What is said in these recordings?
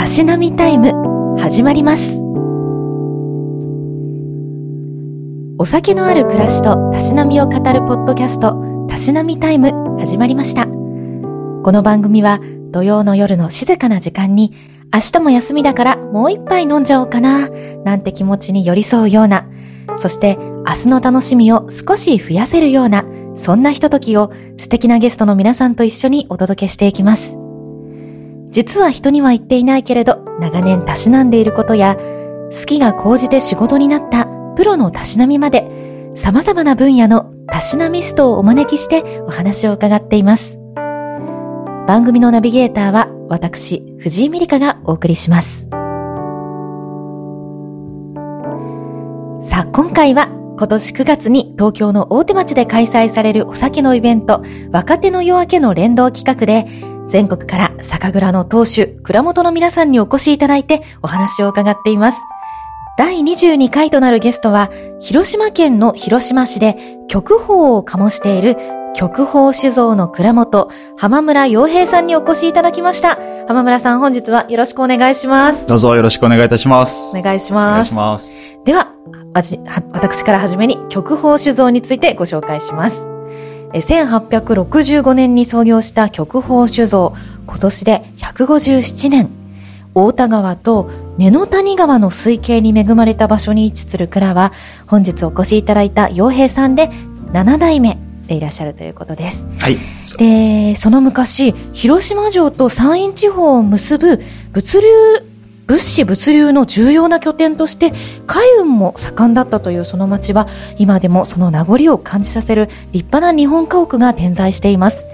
たしなみタイム。始まります。お酒のある暮らしとたしなみを語るポッドキャストたしなみタイム。始まりました。この番組は土曜の夜の静かな時間に明日も休みだからもう一杯飲んじゃおうかななんて気持ちに寄り添うようなそして明日の楽しみを少し増やせるようなそんなひとときを素敵なゲストの皆さんと一緒にお届けしていきます。実は人には言っていないけれど、長年たしなんでいることや、好きが高じて仕事になったプロのたしなみまで、様々な分野のたしなミストをお招きしてお話を伺っています。番組のナビゲーターは私、藤井美里香がお送りします。さあ、今回は今年9月に東京の大手町で開催されるお酒のイベント、若手の夜明けの連動企画で、全国から酒蔵の当主、蔵元の皆さんにお越しいただいてお話を伺っています。第22回となるゲストは、広島県の広島市で曲法を醸している曲法酒造の蔵元、浜村洋平さんにお越しいただきました。浜村さん、本日はよろしくお願いします。どうぞよろしくお願いいたします。お願いします。お願いします。では、私からはじめに曲法酒造についてご紹介します。1865年に創業した曲法酒造、今年で157年。大田川と根の谷川の水系に恵まれた場所に位置する蔵は、本日お越しいただいた洋平さんで7代目でいらっしゃるということです。はい。で、その昔、広島城と山陰地方を結ぶ物流物資物流の重要な拠点として海運も盛んだったというその町は今でもその名残を感じさせる立派な日本家屋が点在しています。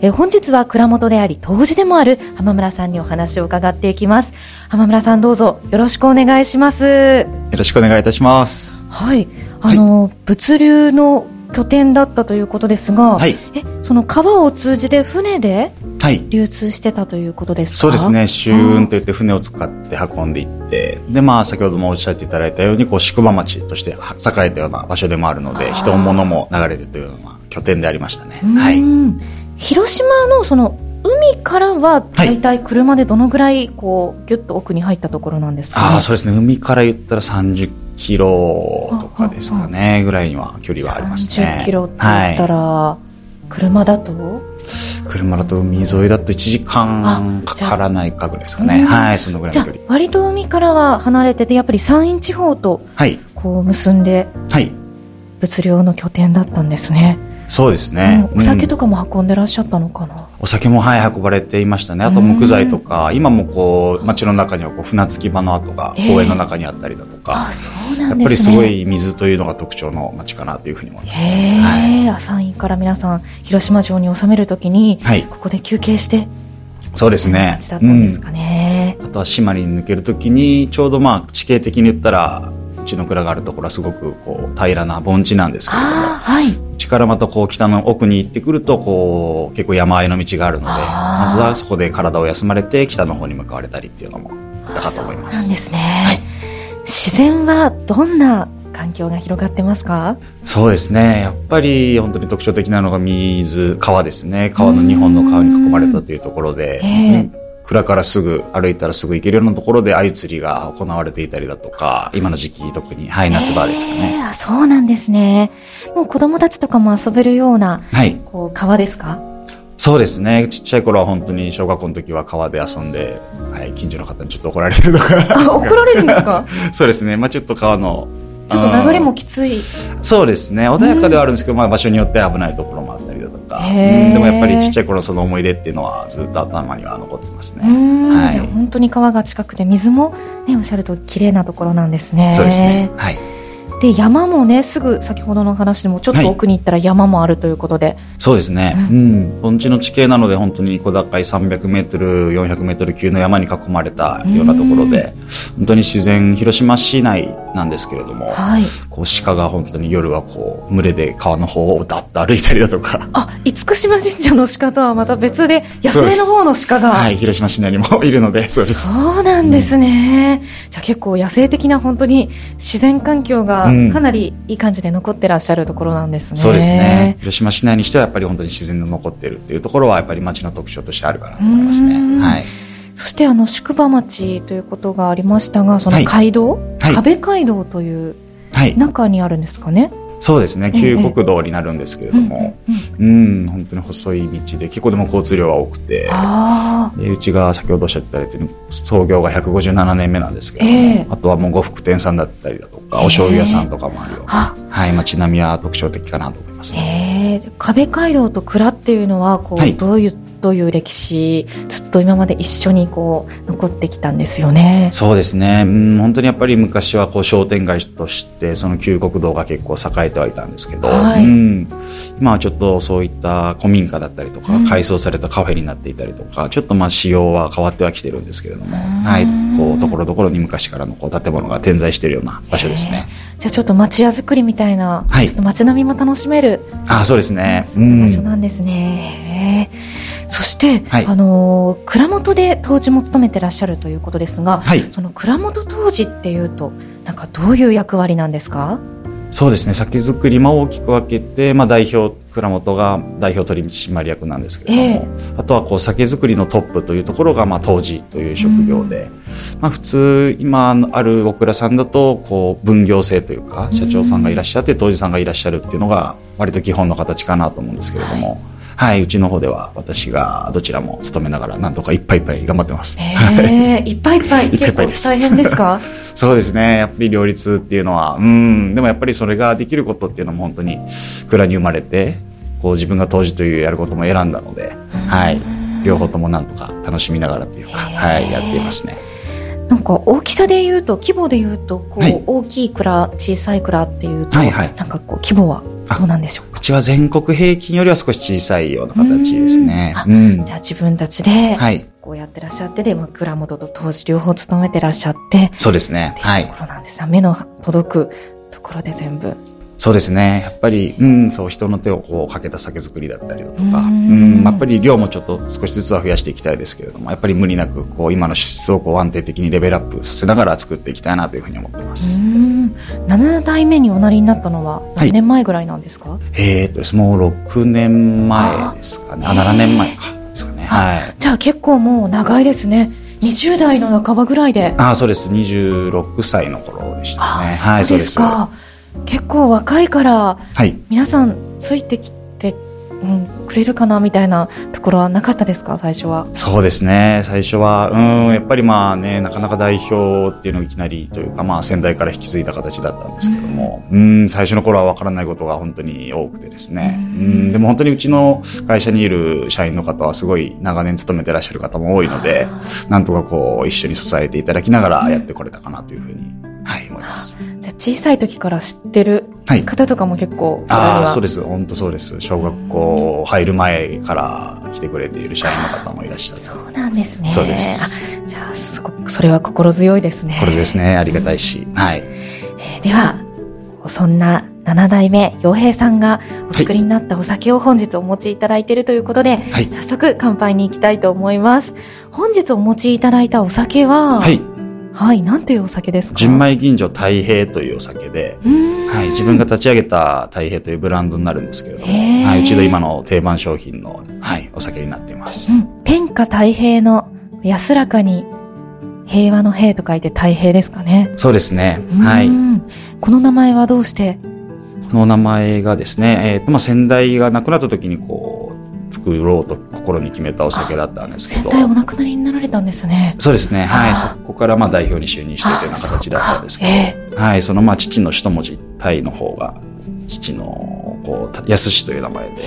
え本日は蔵元であり杜氏でもある浜村さんにお話を伺っていきます。浜村さんどうぞよろしくお願いします。よろしくお願いいたします。はい。あの、はい、物流の拠点だったということですが、はい、えその川を通じて船で流通してたということですか、はい、そうですね。舟運といって船を使って運んでいってでまあ先ほどもおっしゃっていただいたようにこう宿場町として栄えたような場所でもあるので人物も流れてというような拠点でありましたね。はい。広島のその海からは大体車でどのぐらいこうギュッと奥に入ったところなんですか、ね、あそうですね。海から言ったら30キロとかですかねぐらいには距離はありますね。30キロって言ったら、はい、車だと？車だと海沿いだと1時間かからないかぐらいですかね。はいそのぐらいの距離。割と海からは離れててやっぱり山陰地方とこう結んで、はい、物流の拠点だったんですね、そうですね、お酒とかも運んでらっしゃったのかな、お酒もはい運ばれていましたね。あと木材とか今もこう街の中にはこう船着き場の跡が公園の中にあったりだとか、あそうなん、ね、やっぱりすごい水というのが特徴の街かなというふうに思います、ね、はい、山陰から皆さん広島城に収めるときに、はい、ここで休憩してそうですね。だったんですかね、うん、あとは島に抜けるときにちょうどまあ地形的に言ったらうちの蔵があるところはすごくこう平らな盆地なんですけれども、はい、ちからまたこう北の奥に行ってくるとこう結構山あいの道があるのでまずはそこで体を休まれて北の方に向かわれたりっていうのもあったかと思います。なんですね、はい、自然はどんな環境が広がってますか？そうですね。やっぱり本当に特徴的なのが水川ですね。川の日本の川に囲まれたというところで、蔵からすぐ歩いたらすぐ行けるようなところで鮎釣りが行われていたりだとか今の時期特に、はい、夏場ですかね、えー、そうなんですね。もう子供たちとかも遊べるような、はい、こう川ですか？そうですね。ちっちゃい頃は本当に小学校の時は川で遊んで、はい、近所の方にちょっと怒られてるとか。あ怒られるんですか？そうですね、まあ、ちょっと川のちょっと流れもきつい。そうですね。穏やかではあるんですけど、まあ、場所によって危ないところもあっうん、でもやっぱりちっちゃい頃その思い出っていうのはずっと頭には残ってますね、はい、じゃあ本当に川が近くて水も、ね、おっしゃると綺麗なところなんですね。そうですね。はいで山もねすぐ先ほどの話でもちょっと奥に行ったら山もあるということで、はい、そうですね、うん、盆地の地形なので本当に小高い300メートル400メートル級の山に囲まれたようなところで本当に自然広島市内なんですけれども、はい、こう鹿が本当に夜はこう群れで川の方をだっと歩いたりだとか。あ厳島神社の鹿とはまた別で野生の方の鹿が。はい広島市内にもいるので そうです。そうなんですね、うん、じゃあ結構野生的な本当に自然環境がかなりいい感じで残ってらっしゃるところなんですね。そうですね。広島市内にしてはやっぱり本当に自然の残っているっていうところはやっぱり町の特徴としてあるかなと思いますね。はい。そししてあの宿場町ということがありましたがその街道、はい、壁街道という中にあるんですかね、はいそうですね。旧国道になるんですけれども、うん、うん、本当に細い道で結構でも交通量は多くて。でうちが先ほどおっしゃってたように創業が157年目なんですけれども、えー、あとはもう呉服店さんだったりだとか、お醤油屋さんとかもあるような、えー、はい、街並みは特徴的かなと思います、ね、えー、壁街道と蔵っていうのはこう、はい、どういっという歴史と今まで一緒にこう残ってきたんですよね。そうですね、うん、本当にやっぱり昔はこう商店街としてその旧国道が結構栄えてはいたんですけど、はい、うん、今はちょっとそういった古民家だったりとか、改装されたカフェになっていたりとかちょっとまあ仕様は変わってはきてるんですけれども、はい、こうところどころに昔からのこう建物が点在しているような場所ですね。じゃあちょっと町屋作りみたいな、はい、ちょっと街並みも楽しめるあそうですね、そういう場所なんですね。うんそして、はい、あの蔵元で杜氏も務めてらっしゃるということですが、はい、その蔵元杜氏っていうとなんかどういう役割なんですか？そうですね。酒造りも大きく分けて、まあ、代表蔵元が代表取締役なんですけれども、えー、あとはこう酒造りのトップというところが、まあ、杜氏という職業で、まあ、普通今あるお蔵さんだとこう分業制というか社長さんがいらっしゃって杜氏さんがいらっしゃるっていうのが割と基本の形かなと思うんですけれども。はいはい、うちの方では私がどちらも勤めながら、なんとかいっぱいいっぱい頑張ってます。えー、いっぱいいっぱい。いっぱいいっぱいです。大変ですか？そうですね。やっぱり両立っていうのは、うん、でもやっぱりそれができることっていうのも本当に蔵に生まれて、こう自分が当時というやることも選んだので、はい、両方ともなんとか楽しみながらというか、はい、やっていますね。なんか大きさで言うと規模で言うとこう、はい、大きい蔵小さい蔵っていうと、はいはい、なんかこう規模はどうなんでしょううちは全国平均よりは少し小さいような形ですね。うん、じゃあ自分たちで、こうやってらっしゃって、で、まあ、蔵元と当時両方務めてらっしゃって。そうですね。はい。ところなんですが、目の届くところで全部。そうですね。やっぱり、うん、そう、人の手をこうかけた酒造りだったりだとか、うん、やっぱり量もちょっと少しずつは増やしていきたいですけれども、やっぱり無理なく、こう、今の質をこう安定的にレベルアップさせながら作っていきたいなというふうに思ってます。7代目におなりになったのは何年前ぐらいなんですか、はい、えー、っと、もう6年前ですかね。あ、7年前か。ですかね。はい。じゃあ結構もう長いですね。20代の半ばぐらいで。あそうです。26歳の頃でしたね。はい、そうですか。結構若いから、はい、皆さんついてきて、うん、くれるかなみたいなところはなかったですか？最初は。そうですね。最初はうんやっぱりまあねなかなか代表っていうのをいきなりというかまあ先代から引き継いだ形だったんですけどもうん。最初の頃は分からないことが本当に多くてですね。うん。でも本当にうちの会社にいる社員の方はすごい長年勤めてらっしゃる方も多いのでなんとかこう一緒に支えていただきながらやってこれたかなというふうに、はい思います。小さい時から知ってる方とかも結構、はい、ああそうです。本当そうです。小学校入る前から来てくれている社員の方もいらっしゃる。そうなんですね。そうです。じゃあそそれは心強いですね。これですね。ありがたいし、はい、えー、ではそんな7代目洋平さんがお作りになったお酒を本日お持ちいただいているということで、はい、早速乾杯に行きたいと思います。本日お持ちいただいたお酒は、はいはい、なんていうお酒ですか？純米吟醸太平というお酒で、はい、自分が立ち上げた太平というブランドになるんですけれども、はい、うちの今の定番商品の、はい、お酒になっています。うん、天下太平の安らかに平和の平と書いて太平ですかね。そうですね。はい。この名前はどうして？この名前がですね、えっ、ー、と、まあ、先代が亡くなった時にこう、作ろうと心に決めたお酒だったんですけど。お亡くなりになられたんですね。そうですね。はい。そこからまあ代表に就任してというような形だったんですけど。えー、はい。そのまあ父の一文字、タイの方が、父のこう、やすしという名前で、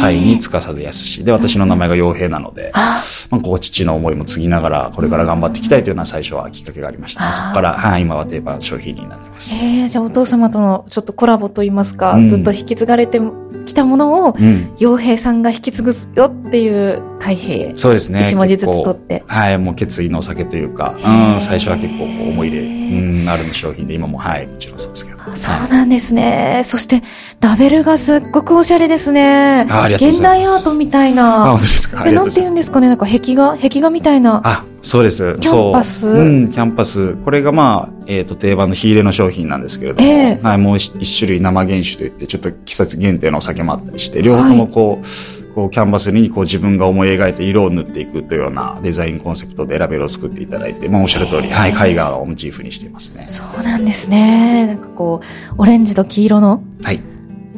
タイに司でやすし、で、私の名前が洋平なので、まあ、こう、父の思いも継ぎながら、これから頑張っていきたいというのは最初はきっかけがありました、ね、そこから、はい、今は定番商品になってます。えー、じゃあお父様とのちょっとコラボといいますか、うん、ずっと引き継がれてきたものを、洋、うん、平さんが引き継ぐよっていう太平。そうですね。一文字ずつ取って。はい、もう決意のお酒というか、うん、最初は結構思い入れ、うん、ある商品で、今もはい、もちろんそうですけど。そうなんですね。そして、ラベルがすっごくおしゃれですね。あありがとうございます。現代アートみたいな。あ、本当ですか？え、なんて言うんですかね？なんか壁画？壁画みたいな。あ、そうです。キャンバス？う。うん、キャンバス。これがまあ、えっ、ー、と、定番の火入れの商品なんですけれども、えー、はい、もう一種類生原酒といって、ちょっと季節限定のお酒もあったりして、両方ともこう、はいこうキャンバスにこう自分が思い描いて色を塗っていくというようなデザインコンセプトでラベルを作っていただいて、まあおっしゃる通り、はい、絵画をモチーフにしていますね。そうなんですね。なんかこう、オレンジと黄色の、はい。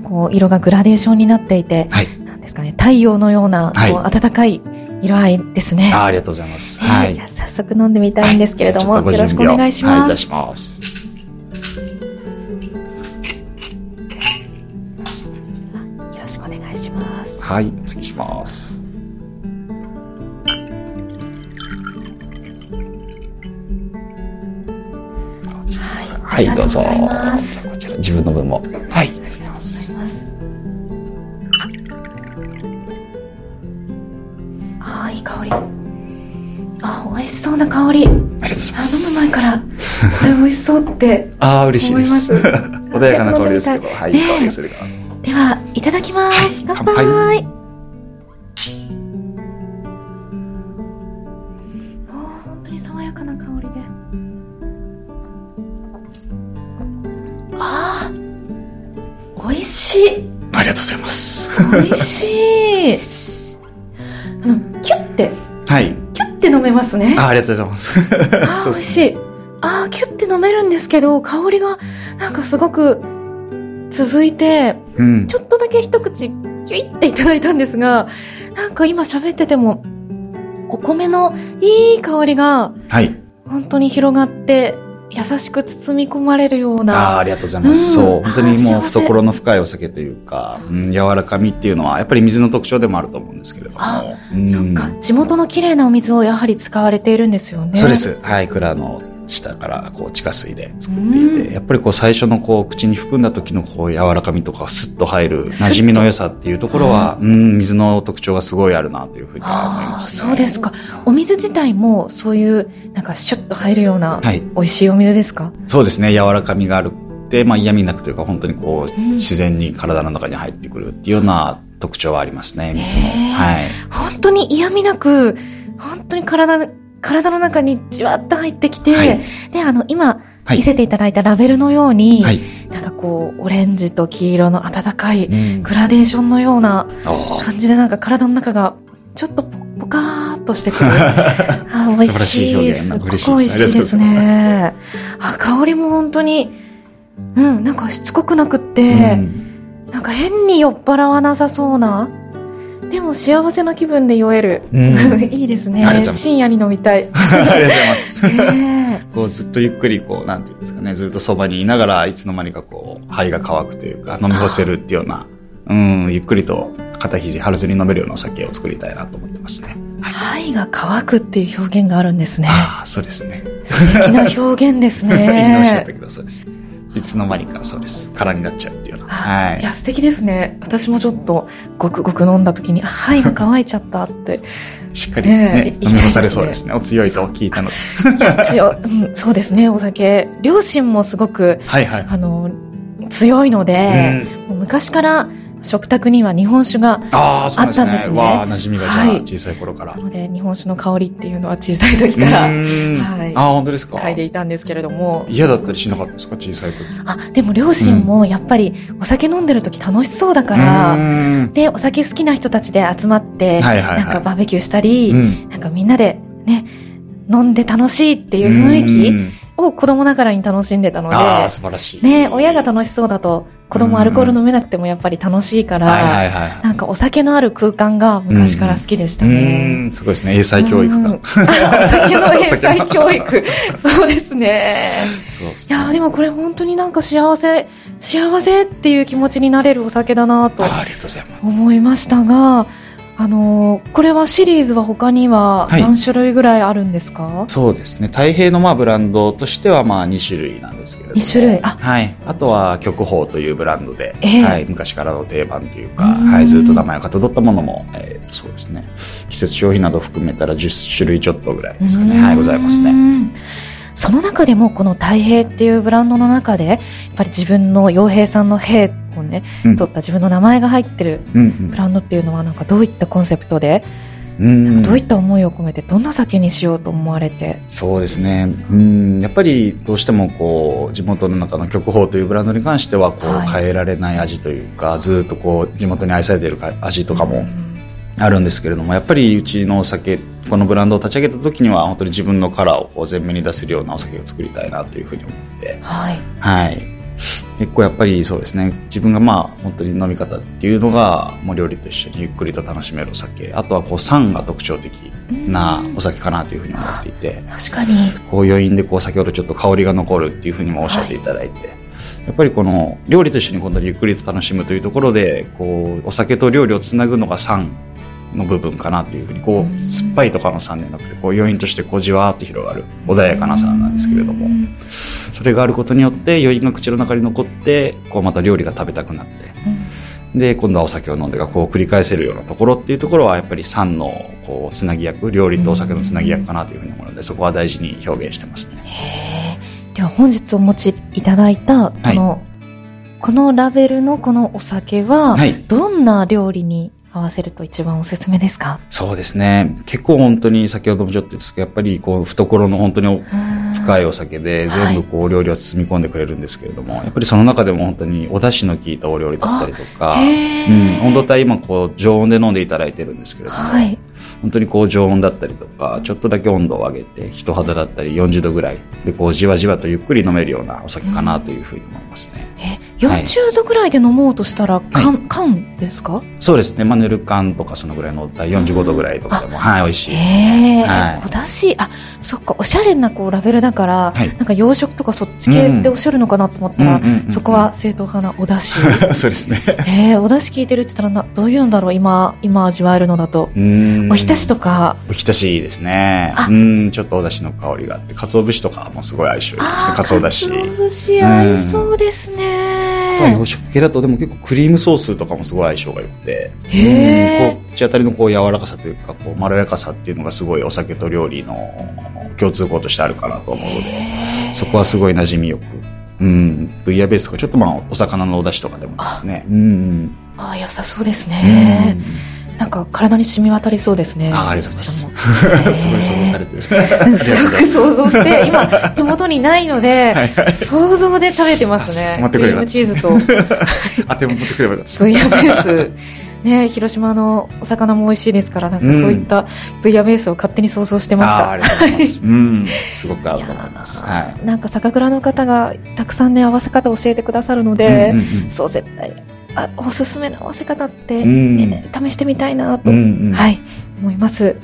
こう、色がグラデーションになっていて、はい。なんですかね、太陽のような、こう、暖かい色合いですね。あありがとうございます。はい。じゃあ早速飲んでみたいんですけれども、よろしくお願いします。はい、いたします。はい、お次します。はい、どうぞ。こちら自分の分も。はい、次ます。あいい香り。あ、美味しそうな香り。ありがとうございます。飲む前から、これ美味しそうって。ああ、嬉しいです。穏やかな香りですけど、はい、いい香りするかでは、いただきます。はい、乾杯。はい、本当に爽やかな香りで。ああ、美味しい。ありがとうございます。美味しい。はい。キュッて飲めますね。あありがとうございます。あ美味しい。ああ、キュッて飲めるんですけど、香りが、なんかすごく、続いて、うん、ちょっとだけ一口キュイっていただいたんですが、なんか今喋ってても、お米のいい香りが、はい。本当に広がって、優しく包み込まれるような。ああ、ありがとうございます。うん、そう。本当にもう懐の深いお酒というか、うん、柔らかみっていうのは、やっぱり水の特徴でもあると思うんですけれども。あ、うん、そっか。地元の綺麗なお水をやはり使われているんですよね。そうです。はい。蔵の下からこう地下水で作っていて、うん、やっぱりこう最初のこう口に含んだ時のこう柔らかみとかスッと入る馴染みの良さっていうところは、うん、水の特徴がすごいあるなというふうに思います、ね、そうですか。お水自体もそういうなんかシュッと入るような、はい、美味しいお水ですか？そうですね。柔らかみがあるって、まあ嫌味なくというか本当にこう、自然に体の中に入ってくるっていうような特徴はありますね、水も。はい。本当に嫌味なく、本当に体体の中にじわっと入ってきて、はい、で、あの、今、見せていただいたラベルのように、はい、なんかこう、オレンジと黄色の温かいグラデーションのような感じで、なんか体の中がちょっとポカーっとしてくる。あ美味しい。すごく美味しいですね。あ、香りも本当に、うん、なんかしつこくなくって、うん、なんか変に酔っ払わなさそうな、でも幸せな気分で酔える。うん、いいですね。深夜に飲みたい。ありがとうございます。こうずっとゆっくりこう、なんていうんですかね、ずっとそばにいながらいつの間にかこう、肺が乾くというか、飲み干せるっていうような、うん、ゆっくりと肩肘張らずに飲めるようなお酒を作りたいなと思ってますね。はい、肺が乾くっていう表現があるんですね。ああ、そうですね。素敵な表現ですね。いつの間にかそうです。空になっちゃうは。はい。いや、素敵ですね。私もちょっと、ごくごく飲んだ時に、肺が 乾いちゃったって。しっかりね、ね飲み干されそうですね。お強いと聞いたので。強、うん、そうですね、お酒。両親もすごく、はいはい。あの、強いので、もう昔から食卓には日本酒があったんですね。あすねわあ、馴染みがじゃあ、はい、小さい頃から。なので、日本酒の香りっていうのは小さい時から、はい。あ、本当ですか？嗅いでいたんですけれども。嫌だったりしなかったですか？小さい時。あ、でも両親もやっぱりお酒飲んでる時楽しそうだから、で、お酒好きな人たちで集まって、はいはいはい、なんかバーベキューしたり、うん、なんかみんなでね、飲んで楽しいっていう雰囲気を子供ながらに楽しんでたので、あ素晴らしい。ね、親が楽しそうだと、子供アルコール飲めなくてもやっぱり楽しいから、なんかお酒のある空間が昔から好きでしたね。すごいですね、英才教育が。お酒の 英才教育。そうですね。いや、でもこれ本当になんか幸せ、幸せっていう気持ちになれるお酒だなと思いましたが、あのー、これはシリーズは他には何種類ぐらいあるんですか、はい、そうですね。太平のまあブランドとしてはまあ2種類なんですけれども。2種類？あ,、はい、あとは極宝というブランドで、えー、はい、昔からの定番というか、はい、ずっと名前をかたどったものも、えー、そうですね。季節商品など含めたら10種類ちょっとぐらいですかね。はい。ございますねその中でもこの太平っていうブランドの中でやっぱり自分の洋平さんの平をね、うん、取った自分の名前が入ってるブランドっていうのはなんかどういったコンセプトで、うん、どういった思いを込めてどんな酒にしようと思われて？そうですね。うん。やっぱりどうしてもこう地元の中の極宝というブランドに関してはこう、変えられない味というかずっとこう地元に愛されている味とかも、あるんですけれどもやっぱりうちのお酒このブランドを立ち上げた時には本当に自分のカラーをこう前面に出せるようなお酒を作りたいなというふうに思って。はい、はい、結構やっぱりそうですね。自分がまあ本当に飲み方っていうのがもう料理と一緒にゆっくりと楽しめるお酒。あとはこう酸が特徴的なお酒かなというふうに思っていて。確かに。こう余韻でこう先ほどちょっと香りが残るっていうふうにもおっしゃっていただいて、やっぱりこの料理と一緒に今度はゆっくりと楽しむというところでこうお酒と料理をつなぐのが酸の部分かなというふうにこう酸っぱいとかの酸ではなくてこう余韻としてこうじわーっと広がる穏やかな酸なんですけれども。それがあることによって余韻が口の中に残ってこうまた料理が食べたくなって。で今度はお酒を飲んでがこう繰り返せるようなところっていうところはやっぱり酸のこうつなぎ役料理とお酒のつなぎ役かなというふうに思うのでそこは大事に表現してますね。では本日お持ちいただいたこの、このラベルのこのお酒は、はい。どんな料理に合わせると一番おすすめですか？そうですね。結構本当に先ほどもちょっとですけどやっぱりこう懐の本当に深いお酒ではい。全部こう料理を包み込んでくれるんですけれども、やっぱりその中でも本当にお出汁の効いたお料理だったりとか、へうーん、温度帯今こう常温で飲んでいただいてるんですけれども、はい。本当にこう常温だったりとかちょっとだけ温度を上げて人肌だったり40度ぐらいでこうじわじわとゆっくり飲めるようなお酒かなというふうに思いますね。え40度ぐらいで飲もうとしたら缶、缶ですか？そうですね。まあ、ぬる缶とかそのぐらいの温帯45度ぐらいとかでも、はい、美味しいですへね。え、はい。お出汁。あそっか。おしゃれなこうラベルだから、はい。なんか洋食とかそっち系っておっしゃるのかなと思ったら、そこは正統派なお出汁。そうですね。へえお出汁効いてるって言ったらなどういうんだろう今今味わえるのだと。うん。おひたしとか。おひたしいいですね。あ。うん、ちょっとお出汁の香りが。あって、鰹節とかもすごい相性いいですね。鰹だし。鰹節合いそうですね、は洋食系だとでも結構クリームソースとかもすごい相性が良くて。こう口当たりのこう柔らかさというか、こうまろやかさっていうのがすごいお酒と料理の共通項としてあるかなと思うので、そこはすごい馴染みよく。うん、ブイヤベースとかちょっとまあお魚のお出汁とかでもいいですね。うん。ああ良さそうですね、なんか体に染み渡りそうですねあありがとうございそます。すごい想像されてる。すごく想像して、今、手元にないので、想像で食べてますね。クリームチーズと、あ、持ってくればよかった。ブイヤベース。ね、広島のお魚も美味しいですから、なんかそういったブイヤベースを勝手に想像してました。あーありがとうございます。うん。すごく合うと思います。はなんか酒蔵の方がたくさんね、合わせ方教えてくださるのい。で、うんうんうんそう絶対、あ、おすすめの合わせ方って、うんね試してみたいなと、うんうんはい、思います。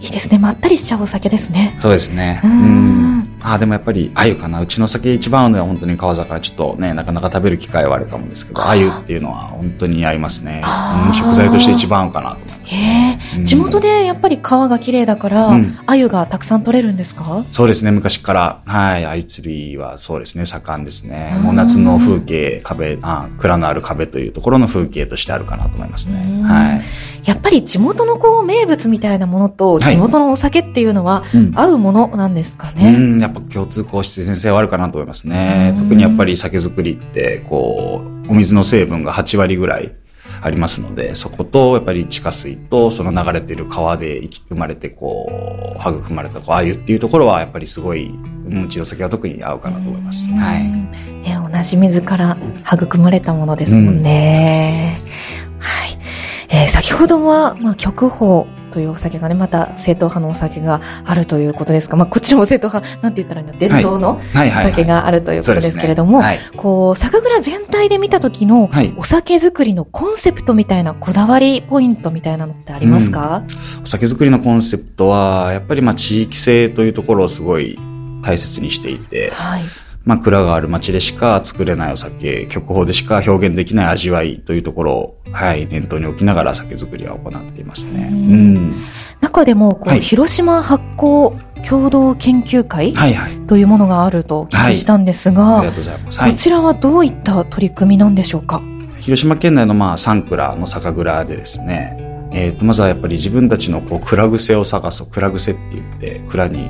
いいですね。まったりしちゃうお酒ですね。そうですね。ううんん。あ、でもやっぱり、鮎かな。うちの酒一番合うのは本当に川魚。ちょっとね、なかなか食べる機会はあるかもですけど、あー鮎っていうのは本当に合いますね。あーうん食材として一番合うかなと思います。へえ、うん地元でやっぱり川が綺麗だから、うん鮎がたくさん取れるんですか？そうですね、昔から、はい、鮎釣りはそうですね、盛んですね。うんもう夏の風景、壁、あ、蔵のある壁というところの風景としてあるかなと思いますねうん。はい。やっぱり地元のこう名物みたいなものとはい地元のお酒っていうのはうん合うものなんですかうね。ん、やっぱ共通項必然性はあるかなと思いますね。うん特にやっぱり酒造りって、こう、お水の成分が8割ぐらいありますので、そこと、やっぱり地下水と、その流れている川で生き生まれて、こう、育まれた、こう、鮎っていうところは、やっぱりすごい、うんうちの酒は特に合うかなと思います。うんはい。ね、同じ水から育まれたものですもんね。はい。えー先ほどは、まあ、極宝というお酒がね、また正統派のお酒があるということですが、まあ、こちらも正統派、なんて言ったらいいんだ、伝統の。お酒があるということですけれども、こう、酒蔵全体で見た時のはい。お酒作りのコンセプトみたいなこだわりポイントみたいなのってありますか、お酒造りのコンセプトは、やっぱりまあ地域性というところをすごい大切にしていて、はい。まあ蔵がある町でしか作れないお酒、曲法でしか表現できない味わいというところを、はい、念頭に置きながら酒造りは行っていますね。ううんん。中でも、こう、はい広島発酵共同研究会はいはい。というものがあるとお聞きしたんですが、ありがとうございます。はい。こちらはどういった取り組みなんでしょうか？広島県内のまあ3蔵の酒蔵でですね、えっ、と、まずはやっぱり自分たちのこう蔵癖を探す、蔵癖って言って、蔵に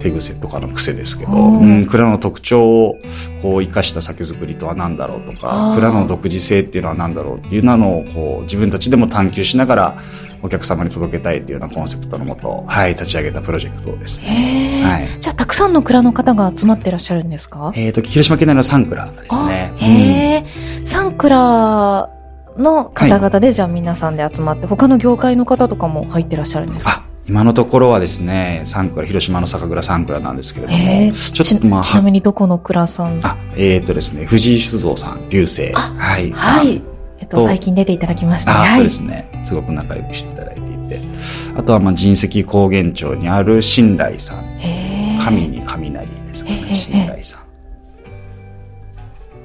手癖とかの癖ですけど、うん、蔵の特徴をこう生かした酒造りとは何だろうとか蔵の独自性っていうのは何だろうっていうのをこう自分たちでも探求しながらお客様に届けたいっていうようなコンセプトのもと、はい、立ち上げたプロジェクトですね。はい。じゃあ、たくさんの蔵の方が集まってらっしゃるんですか？えっ、と、広島県内の3蔵ですね。あへえ、三蔵の方々で、じゃあ皆さんで集まって、他の業界の方とかも入ってらっしゃるんですか？今のところはですね、3蔵、広島の酒蔵3蔵なんですけれども、ちょっとまあ、ちなみにどこの蔵さん？あ、えっ、ー、とですね、藤井酒造さん、流星。はい。はい。えっと、最近出ていただきました、ね、あ、そうですね。すごく仲良くしていただいていて。あとは、まあ、神石高原町にある信来さん。神に雷ですかね、信来さん。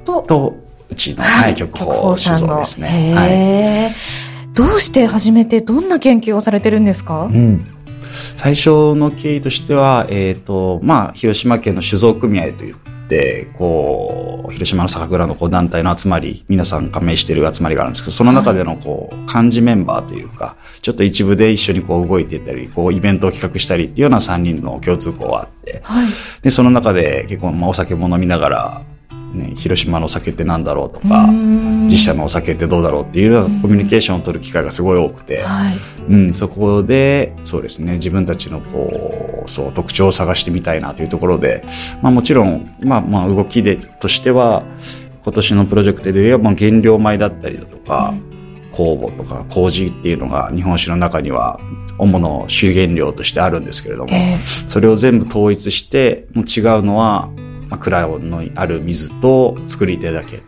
と、と、うちの、はい、曲法酒造ですね。はい。どうして始めて、どんな研究をされてるんですか？うん。最初の経緯としては、えっ、ー、と、まあ、広島県の酒造組合といって、こう、広島の酒蔵のこう団体の集まり、皆さん加盟している集まりがあるんですけど、その中でのこう、幹事メンバーというか、ちょっと一部で一緒にこう動いていったり、こう、イベントを企画したりっていうような3人の共通項があって、はい、で、その中で結構、まあ、お酒も飲みながら、ね、広島のお酒ってなんだろうとか自社のお酒ってどうだろうっていうようなコミュニケーションを取る機会がすごい多くて、はい、うん、そこでそうですね自分たちのこうそう特徴を探してみたいなというところで、まあ、もちろん、まあ、まあ動きでとしては今年のプロジェクトで言えば原料米だったりだとか、酵母とか麹っていうのが日本酒の中には主の主原料としてあるんですけれども、えー、それを全部統一してもう違うのはまあ、蔵のある水と作り手だけっていう。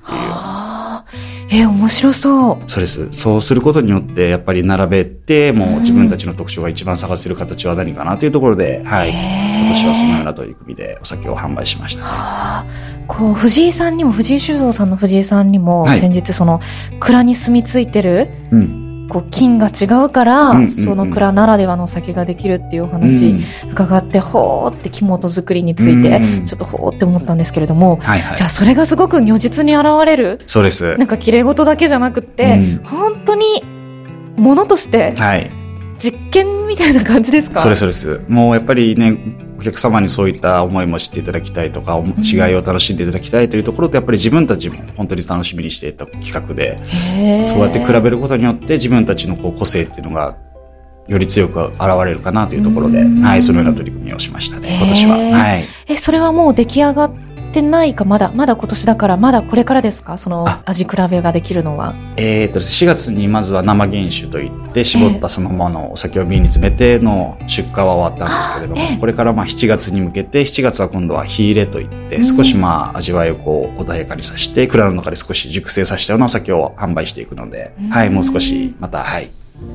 えー、面白そう。そうです。そうすることによって、やっぱり並べて、もう自分たちの特徴が一番探せる形は何かなというところで、はい。今年はそのような取り組みでお酒を販売しました、ね。こう、藤井さんにも、藤井酒造さんの藤井さんにも、先日その、蔵に住み着いてる、うんこう金が違うから、うんうんうん、その蔵ならではの酒ができるっていうお話伺って、ほーって木本作りについて、ちょっとほーって思ったんですけれども、はいはい、じゃあそれがすごく如実に現れる。そうです。なんか綺麗事だけじゃなくて、うん、本当にものとして、はい。実験みたいな感じですか？そうですそうです。もうやっぱりねお客様にそういった思いも知っていただきたいとか、違いを楽しんでいただきたいというところとやっぱり自分たちも本当に楽しみにしていた企画でそうやって比べることによって自分たちのこう個性っていうのがより強く現れるかなというところで、はい、そのような取り組みをしましたね、今年は。はい。え、それはもう出来上がっってないかまだまだ今年だからまだこれからですか？その味比べができるのは。えっ、と4月にまずは生原酒といって絞ったそのままのお酒を瓶に詰めての出荷は終わったんですけれども、えー、これからまあ7月に向けて7月は今度は火入れといって少しまあ味わいをこう穏やかにさせて蔵の中で少し熟成させたようなお酒を販売していくので、はいもう少しまたはい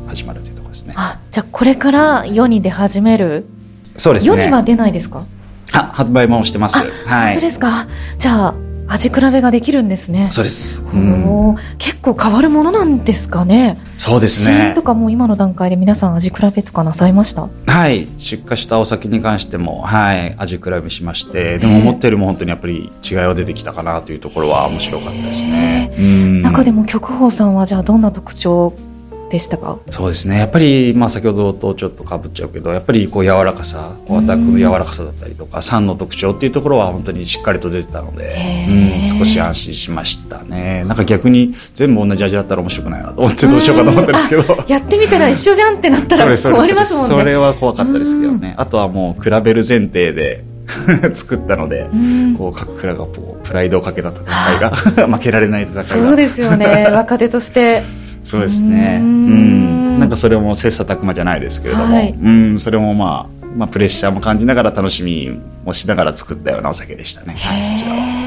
始まるというところですね。あじゃあこれから世に出始める？そうですね。世には出ないですか？あ、発売もしてます。はい。本当ですか？じゃあ、味比べができるんですね。そうです。うん、結構変わるものなんですかね？そうですね。とかも今の段階で皆さん味比べとかなさいました？はい。出荷したお酒に関しても、はい、味比べしまして、でも思ったよりも本当にやっぱり違いは出てきたかなというところは面白かったですね。中でも極宝さんはじゃあどんな特徴でしたか？そうですね。やっぱり、まあ、先ほどとちょっとかぶっちゃうけどやっぱりこう柔らかさアタックの柔らかさだったりとか酸の特徴っていうところは本当にしっかりと出てたので、うん、少し安心しましたね。なんか逆に全部同じ味だったら面白くないなと思ってどうしようかと思ったんですけど。やってみたら一緒じゃんってなったら困りますもんね。それは怖かったですけどね。あとはもう比べる前提で 作ったので、こう各蔵がこうプライドをかけた戦いが 負けられない戦いが。そうですよね。若手としてそうですねうんなんかそれも切磋琢磨じゃないですけれども、はい、うんそれもまあまあ、プレッシャーも感じながら楽しみもしながら作ったようなお酒でしたね。はい、そちらは。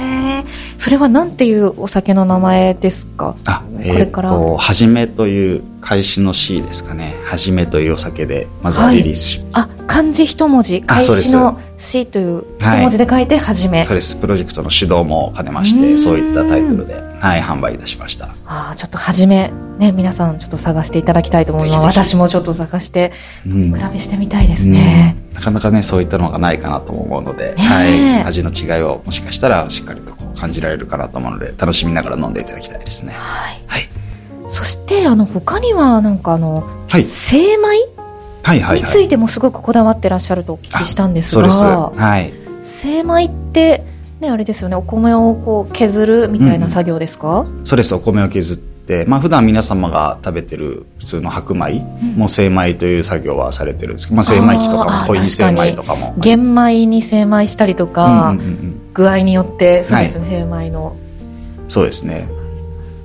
それはなんていうお酒の名前ですか？あ、えー、これから。はじめという開始の C ですかね。はじめというお酒で、まずはリリースし、はい、あ、漢字一文字、開始の C という一文字で書いてはじめ、はい、そうです。プロジェクトの指導も兼ねまして、そういったタイトルで、はい、販売いたしました。ああ、ちょっとはじめ、ね、皆さんちょっと探していただきたいと思います。私もちょっと探して、比べしてみたいですね、うんうん、なかなかね、そういったのがないかなと思うので、はい、味の違いをもしかしたらしっかりとこう感じられるかなと思うので、楽しみながら飲んでいただきたいですね。はい。はい、そして、あの、他には、なんかあの、はい、精米？はいはい、についてもすごくこだわってらっしゃるとお聞きしたんですが、そうです。はい。精米って、ね、あれですよね、お米をこう削るみたいな作業ですか、うん、そうです、お米を削って、まあ普段皆様が食べてる普通の白米も精米という作業はされてるんですけど、まあ精米機とかもコイン精米とかも。玄米に精米したりとか、具合によって、そうですね、はい、精米の。そうですね。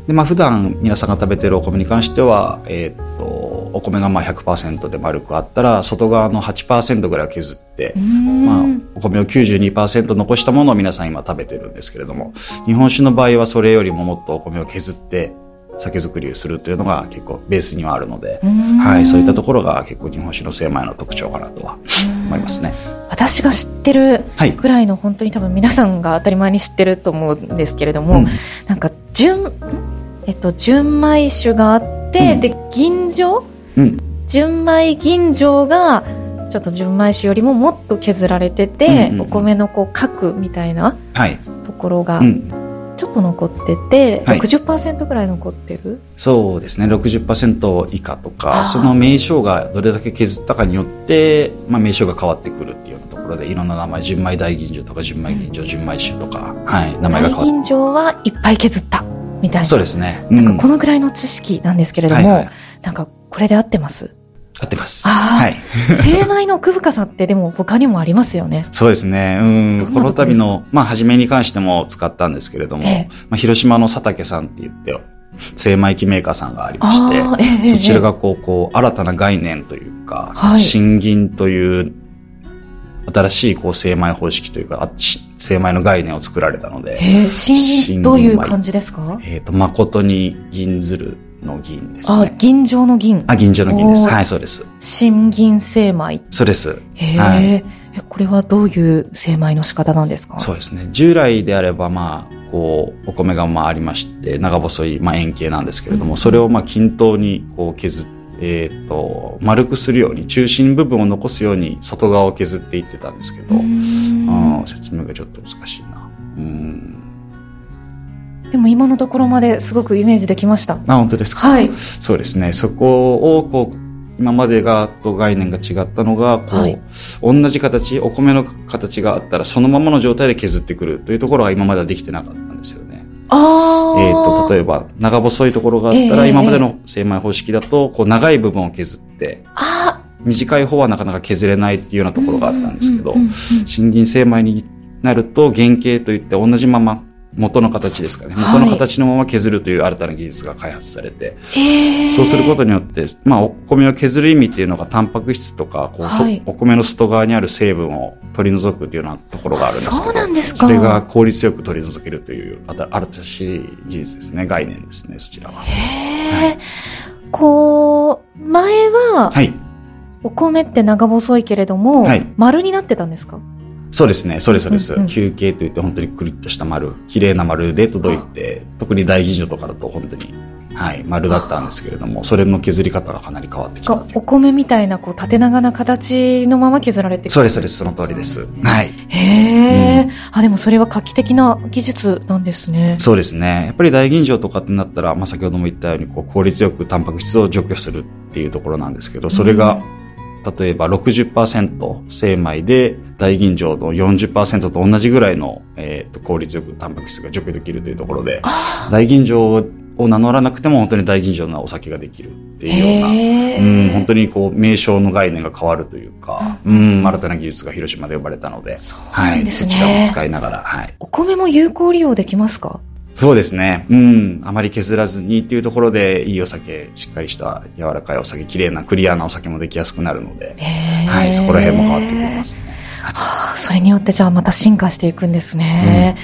で、まあ普段皆さんが食べてるお米に関しては、えー、っと、お米がまあ100%で丸くあったら、外側の8%ぐらいを削って、まあお米を92%残したものを皆さん今食べてるんですけれども、日本酒の場合はそれよりももっとお米を削って、酒造りをするというのが結構ベースにはあるので、はい、そういったところが結構日本酒の精米の特徴かなとは思いますね。私が知ってるぐらいの、本当に多分皆さんが当たり前に知ってると思うんですけれども、うん、なんか純えっと純米酒があって、うん、で吟醸、うん、純米吟醸がちょっと純米酒よりももっと削られてて、うんうん、お米のこう核みたいなところが、はいちょっと残ってて、はい、60%ぐらい残ってる？そうですね。60%以下とかその名称がどれだけ削ったかによって、まあ、名称が変わってくるっていうようなところでいろんな名前純米大吟醸とか純米吟醸純米酒とか、はい、名前が変わって大吟醸はいっぱい削ったみたいな。そうですね、うん、なんかこのぐらいの知識なんですけれども、はいはい、なんかこれで合ってます？合ってます。はい。精米の奥深さってでも他にもありますよね。そうですね。うん。この度の、まあ、初めに関しても使ったんですけれども、ええ、まあ、広島の佐竹さんって言って、精米機メーカーさんがありまして、え、そちらがこう、こう、新たな概念というか、はい、新銀という新しいこう精米方式というか、精米の概念を作られたので。え新銀どういう感じですか？えっ、ー、と、誠に銀ずるの銀ですね。あ、銀状の銀。あ、銀状の銀です。はい、そうです。新銀精米。そうです。へえ、はい、これはどういう精米の仕方なんですか？そうですね。従来であれば、まあ、こう、お米がまあありまして、長細い、まあ円形なんですけれども、うん、それをまあ均等にこう削って、えっ、ー、と、丸くするように、中心部分を残すように外側を削っていってたんですけど、うん説明がちょっと難しいな。うんでも今のところまですごくイメージできました。あ、本当ですか？はい。そうですね。そこを、こう、今までがと概念が違ったのが、こう、はい、同じ形、お米の形があったらそのままの状態で削ってくるというところが今まではできてなかったんですよね。あえっ、ー、と、例えば、長細いところがあったら、今までの精米方式だと、こう、長い部分を削って、短い方はなかなか削れないっていうようなところがあったんですけど、新銀精米になると、原型といって同じまま元の形ですかね。元の形のまま削るという新たな技術が開発されて、はい、そうすることによって、まあ、お米を削る意味っていうのが、タンパク質とか、こう、はい、お米の外側にある成分を取り除くっていうようなところがあるんですけど、そうなんですか。それが効率よく取り除けるという、新しい技術ですね、概念ですね、そちらは。へはい、こう、前は、はい。お米って長細いけれども、はい、丸になってたんですか？そうですね、それそれです。うんうん、球形といって本当にクリッとした丸、綺麗な丸で届いて、特に大吟醸とかだと本当に、はい、丸だったんですけれども、それの削り方がかなり変わってきたお米みたいな、こう、縦長な形のまま削られてそうです、そうです、その通りです。はい。へえ、うん、あ、でもそれは画期的な技術なんですね。そうですね。やっぱり大吟醸とかってなったら、まあ先ほども言ったように、こう、効率よくタンパク質を除去するっていうところなんですけど、それが、例えば60%精米で大吟醸の40%と同じぐらいの、えーと、効率よくタンパク質が除去できるというところで、大吟醸を名乗らなくても本当に大吟醸なお酒ができるっていうような、うん、本当にこう名称の概念が変わるというか、うん、新たな技術が広島で呼ばれたので、はい、そちらを使いながら、はい。お米も有効利用できますか？そうですね。うん。あまり削らずにっていうところで、いいお酒、しっかりした柔らかいお酒、綺麗なクリアなお酒もできやすくなるので、はい、そこら辺も変わってきますね。はあ、それによってじゃあまた進化していくんですね。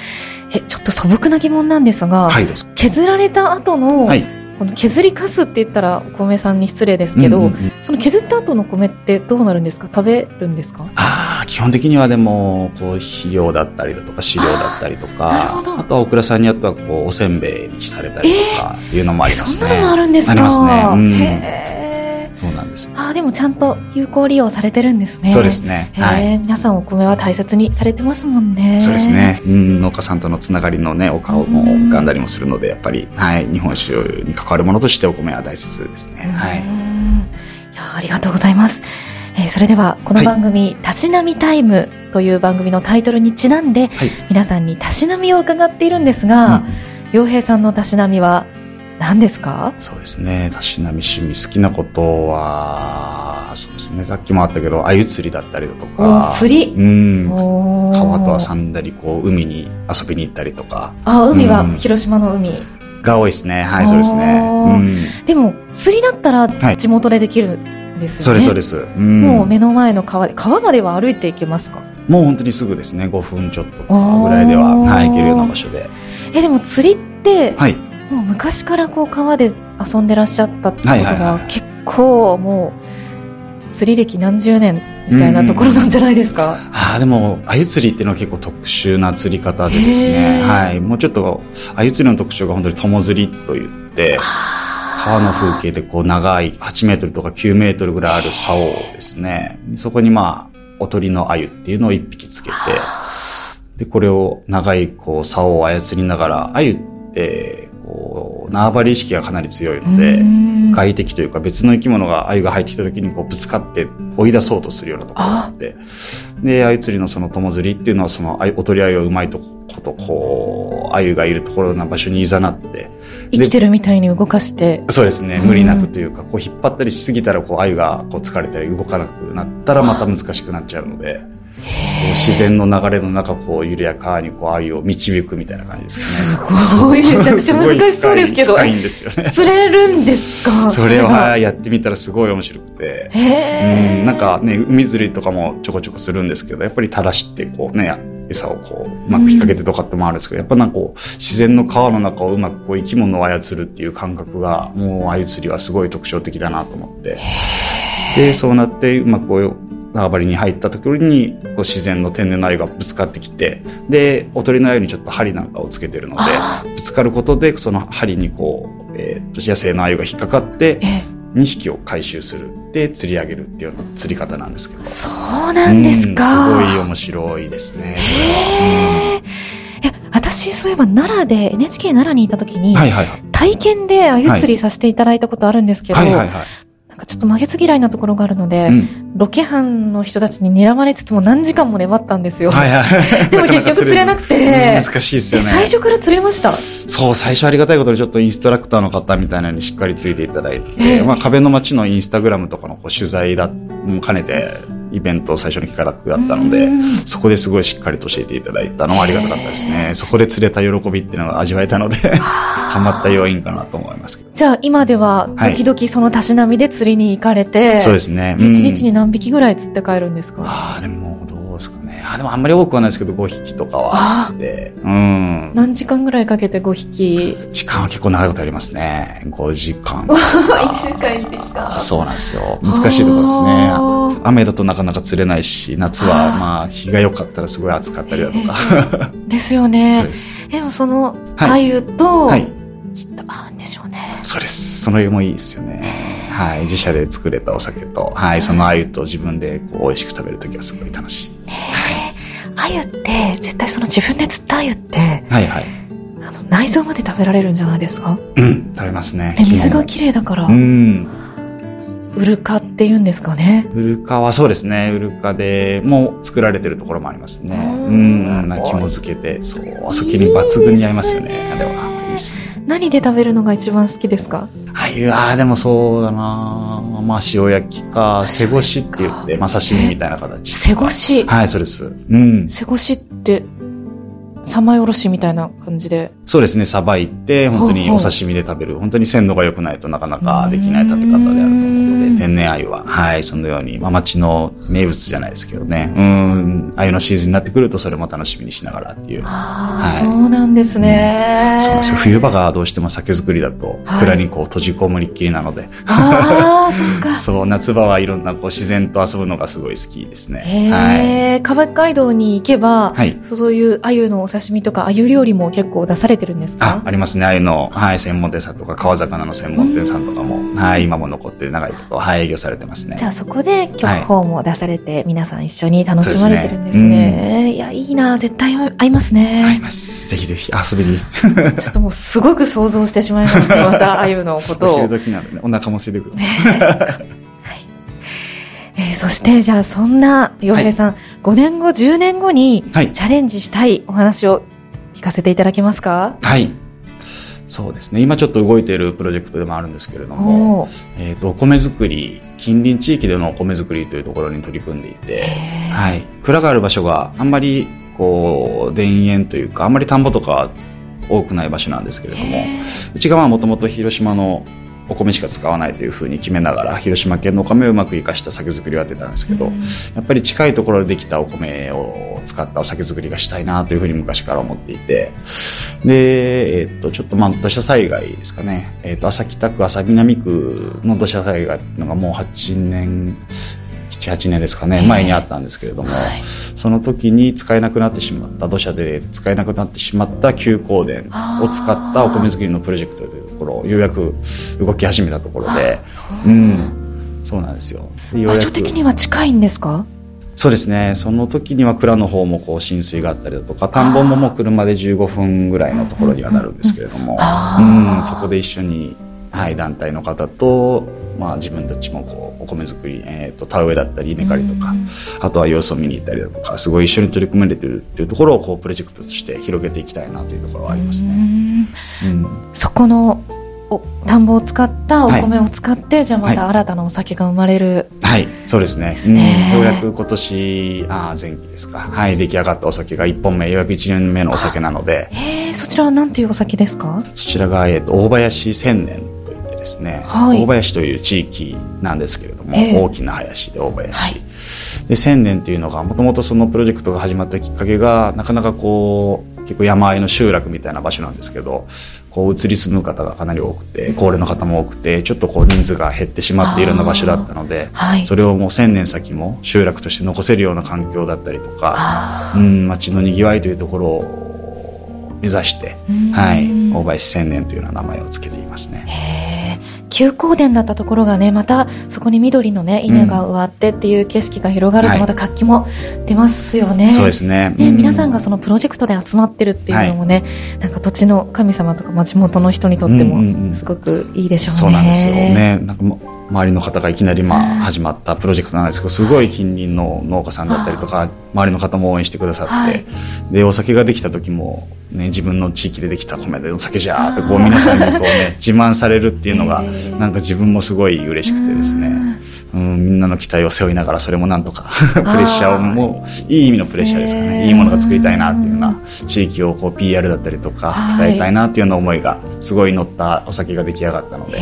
うん、え、ちょっと素朴な疑問なんですが、はい、削られた後の、はい、この削りかすって言ったらお米さんに失礼ですけど、うんうんうん、その削った後の米ってどうなるんですか？食べるんですか？ああ、基本的にはでも、こう、肥料だったりだとか、飼料だったりとか、あとはオクラさんによっては、こう、おせんべいにされたりとか、っていうのもありますね。そんなのもあるんですか？ありますね。うんそうなんです、ああ、でもちゃんと有効利用されてるんですね。そうですね。はい。皆さんお米は大切にされてますもんね。そうですね。うん、農家さんとのつながりのね、お顔も浮かんだりもするので、やっぱり、はい、日本酒に関わるものとしてお米は大切ですね。はい。いや、ありがとうございます。えー、それでは、この番組、たしなみタイムという番組のタイトルにちなんで、はい、皆さんにたしなみを伺っているんですが、洋、うん、平さんのたしなみは何ですか？そうですね。たしなみ趣味好きなことは、そうですね。さっきもあったけど、鮎釣りだったりだとか。釣り？うん。川と遊んだり、こう、海に遊びに行ったりとか。あ、海は、広島の海。が多いですね。はい、そうですね。うん、でも、釣りだったら地元でできるんですよね。そうです、そうです。うん、もう目の前の川で、川までは歩いていけますか？もう本当にすぐですね。5分ちょっとぐらいでは、はい、行けるような場所で。え、でも釣りって、はい、もう昔からこう川で遊んでらっしゃったってことが、結構もう、釣り歴何十年みたいなところなんじゃないですか、ああでも鮎釣りっていうのは結構特殊な釣り方でですね、はい、もうちょっと鮎釣りの特徴が本当に友釣りといって川の風景でこう長い8メートルとか9メートルぐらいある竿をですね。そこにまあおとりの鮎っていうのを1匹つけてでこれを長いこう竿を操りながら鮎ってこう縄張り意識がかなり強いので外敵というか別の生き物が鮎が入ってきた時にこうぶつかって追い出そうとするようなところがあってで鮎釣りのその友釣りっていうのはそのおとり鮎をうまいとことこう鮎がいるところの場所にいざなって生きてるみたいに動かして。そうですね無理なくというかこう引っ張ったりしすぎたらこう鮎がこう疲れたり動かなくなったらまた難しくなっちゃうので。自然の流れの中こう緩やかにこう愛を導くみたいな感じですね。すごい。めちゃくちゃ難しそうですけど。いいんですよね。釣れるんですか？それはやってみたらすごい面白くて。うんなんかね海釣りとかもちょこちょこするんですけどやっぱり垂らしてこうね餌をこう、うまく引っ掛けてとかってもあるんですけど、やっぱなんかこう、自然の川の中をうまくこう生き物を操るっていう感覚が、もう鮎釣りはすごい特徴的だなと思って。で、そうなってうまくこう、縄張りに入ったところにこう自然の天然の鮎がぶつかってきてでおとりの鮎にちょっと針なんかをつけてるのでぶつかることでその針にこう、えー、と野生の鮎が引っかかって2匹を回収する。で釣り上げるっていうような釣り方なんですけど。そうなんですか、すごい面白いですね。へえ、私そういえば奈良で NHK 奈良にいた時に、はいはいはい、体験で鮎釣りさせていただいたことあるんですけど、はいはいはいなんかちょっと負けず嫌いなところがあるので、うん、ロケ班の人たちに睨まれつつも何時間も粘ったんですよ。はいはい、でも結局釣れなくて。難しいですよね。最初から釣れましたそう、最初ありがたいことにちょっとインストラクターの方みたいなのにしっかりついていただいて、えー、まあ壁の街のインスタグラムとかのこう取材だも兼ねて、イベント最初の企画だったので、そこですごいしっかりと教えていただいたのはありがたかったですね。そこで釣れた喜びっていうのが味わえたのでハマった要因かなと思いますじゃあ今では時々そのたしなみで釣りに行かれて、はい、そうですね。一、日に何匹ぐらい釣って帰るんですか？ああ、でもどうでもあんまり多くはないですけど、5匹とかは釣って。うん。何時間ぐらいかけて5匹？時間は結構長いことありますね。5時間。1時間1匹か。そうなんですよ。難しいところですね。雨だとなかなか釣れないし、夏はまあ日が良かったらすごい暑かったりだとか。ですよね。そうです。でもその、鮎と、はい、きっと合うんでしょうね。そうです。その湯もいいですよね。はい。自社で作れたお酒と、はい。その鮎と自分でこう美味しく食べるときはすごい楽しい。ね鮎って、絶対その自分で釣った鮎って、はいはい。あの、内臓まで食べられるんじゃないですか？うん、食べますね。で、水が綺麗だから。うん。ウルカって言うんですかね？ウルカはそうですね。ウルカでも作られてるところもありますね。うん、な肝づけて、そう、お酒に抜群に合いますよね。あれは。いいですね。何で食べるのが一番好きですか？はい、ああ、でもそうだなまあ、塩焼きか、背干しって言って、まあ、刺身みたいな形。背干し？はい、そうです。うん。背干しって、三枚おろしみたいな感じで。そうですね、さばいて、本当にお刺身で食べる。本当に鮮度が良くないとなかなかできない食べ方であると思うので、天然鮎は、はい、そのように、まあ、町の名物じゃないですけどね。うん、鮎のシーズンになってくると、それも楽しみにしながらっていう。はい、そうなんですね、うん、そうです冬場がどうしても酒造りだと、蔵にこう閉じこもりっきりなので。ああ、そっか。そう、夏場はいろんなこう自然と遊ぶのがすごい好きですね。へえ、はい、川街道に行けば、はい、そういう鮎のお刺身とか鮎料料理も結構出されてるんですか？あありますね。ああいうの、はい、専門店さんとか、川魚の専門店さんとかも、はい、今も残って長いこと、はい、営業されてますね。じゃあそこで曲法も出されて、皆さん一緒に楽しまれてるんですね。すねいや、いいな絶対合いますね。合います。ぜひぜひ遊びに。ちょっともうすごく想像してしまいました。また、あゆのことを。お昼時なんでね、お腹も空いてくる。ねえー、そしてじゃあそんな洋平さん、はい、5年後10年後にチャレンジしたいお話を聞かせていただけますか？はい。そうですね。今ちょっと動いているプロジェクトでもあるんですけれども、えーと、お米作り近隣地域でのお米作りというところに取り組んでいて、はい、蔵がある場所があんまりこう田園というかあんまり田んぼとか多くない場所なんですけれども、うちがまあもともと広島のお米しか使わないというふうに決めながら広島県のお米をうまく生かした酒造りをやってたんですけど、やっぱり近いところでできたお米を使ったお酒造りがしたいなというふうに昔から思っていてで、えっとちょっとまあ土砂災害ですかね、えっと朝北区朝南区の土砂災害っていうのがもう8年78年ですかね、前にあったんですけれども、はい、その時に使えなくなってしまった土砂で使えなくなってしまった休耕田を使ったお米作りのプロジェクトというところようやく動き始めたところで、うん、そうなんですよ。場所的には近いんですか？そうですね。その時には蔵の方もこう浸水があったりだとか田んぼももう車で15分ぐらいのところにはなるんですけれども、うん、そこで一緒に、はい、団体の方とまあ、自分たちもこうお米作り、えーと、田植えだったり稲刈りとか、あとは様子を見に行ったりだとかすごい一緒に取り組めてるっていうところをこうプロジェクトとして広げていきたいなというところはありますね。うん、そこのお田んぼを使ったお米を使って、はい、じゃあまた新たなお酒が生まれる、はい、はい、そうですね、ね、うん、ようやく今年あ前期ですか。はい出来上がったお酒が1本目ようやく1年目のお酒なので。えそちらは何ていうお酒ですか？そちらが、えーと大林千年ですね、はい、大林という地域なんですけれども、えー、大きな林で大林、はい、で千年というのがもともとそのプロジェクトが始まったきっかけがなかなかこう結構山あいの集落みたいな場所なんですけどこう移り住む方がかなり多くて高齢の方も多くてちょっとこう人数が減ってしまっているような場所だったので、はい、それをもう千年先も集落として残せるような環境だったりとか、うん、町のにぎわいというところを目指して、はい、大林千年というような名前を付けていますね。休耕田だったところがねまたそこに緑のね稲が植わってっていう景色が広がるとまた活気も出ますよね、はい、そうですね。ね、皆さんがそのプロジェクトで集まってるっていうのもね、はい、なんか土地の神様とか、まあ、地元の人にとってもすごくいいでしょうね、うんうんうん、そうなんですよね。なんか周りの方がいきなりまあ始まったプロジェクトなんですけどすごい近隣の農家さんだったりとか周りの方も応援してくださって、はい、でお酒ができた時も、ね、自分の地域でできた米でお酒じゃーってこう皆さんにこう、ね、自慢されるっていうのがなんか自分もすごい嬉しくてですね。うん、みんなの期待を背負いながらそれもなんとか プレッシャーをもういい意味のプレッシャーですかね。いいものが作りたいなっていうような地域をこう PR だったりとか伝えたいなっていうような思いがすごい乗ったお酒が出来上がったので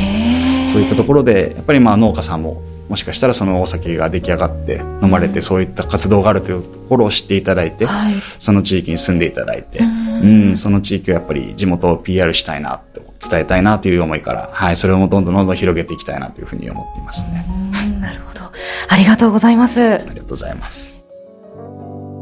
そういったところでやっぱりまあ農家さんももしかしたらそのお酒が出来上がって飲まれてそういった活動があるというところを知っていただいて、はい、その地域に住んでいただいてうんその地域をやっぱり地元を PR したいなって伝えたいなという思いから、はい、それをどんどんどんどん広げていきたいなというふうに思っていますね。はい、なるほど。ありがとうございます。ありがとうございます。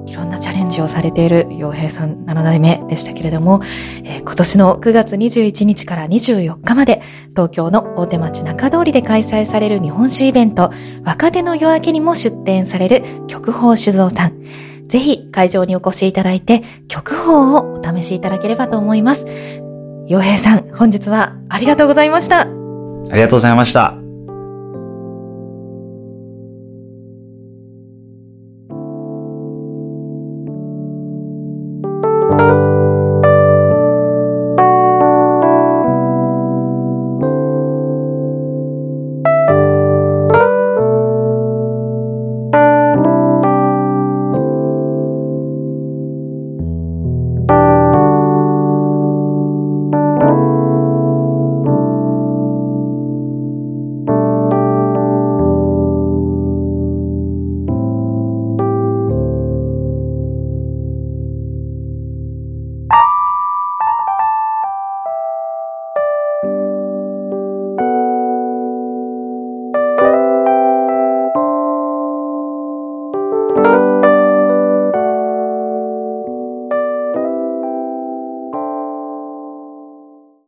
いろんなチャレンジをされている洋平さん7代目でしたけれども、えー、今年の9月21日から24日まで東京の大手町中通りで開催される日本酒イベント若手の夜明けにも出展される曲宝酒造さん。ぜひ会場にお越しいただいて曲宝をお試しいただければと思います。洋平さん、本日はありがとうございました。ありがとうございました。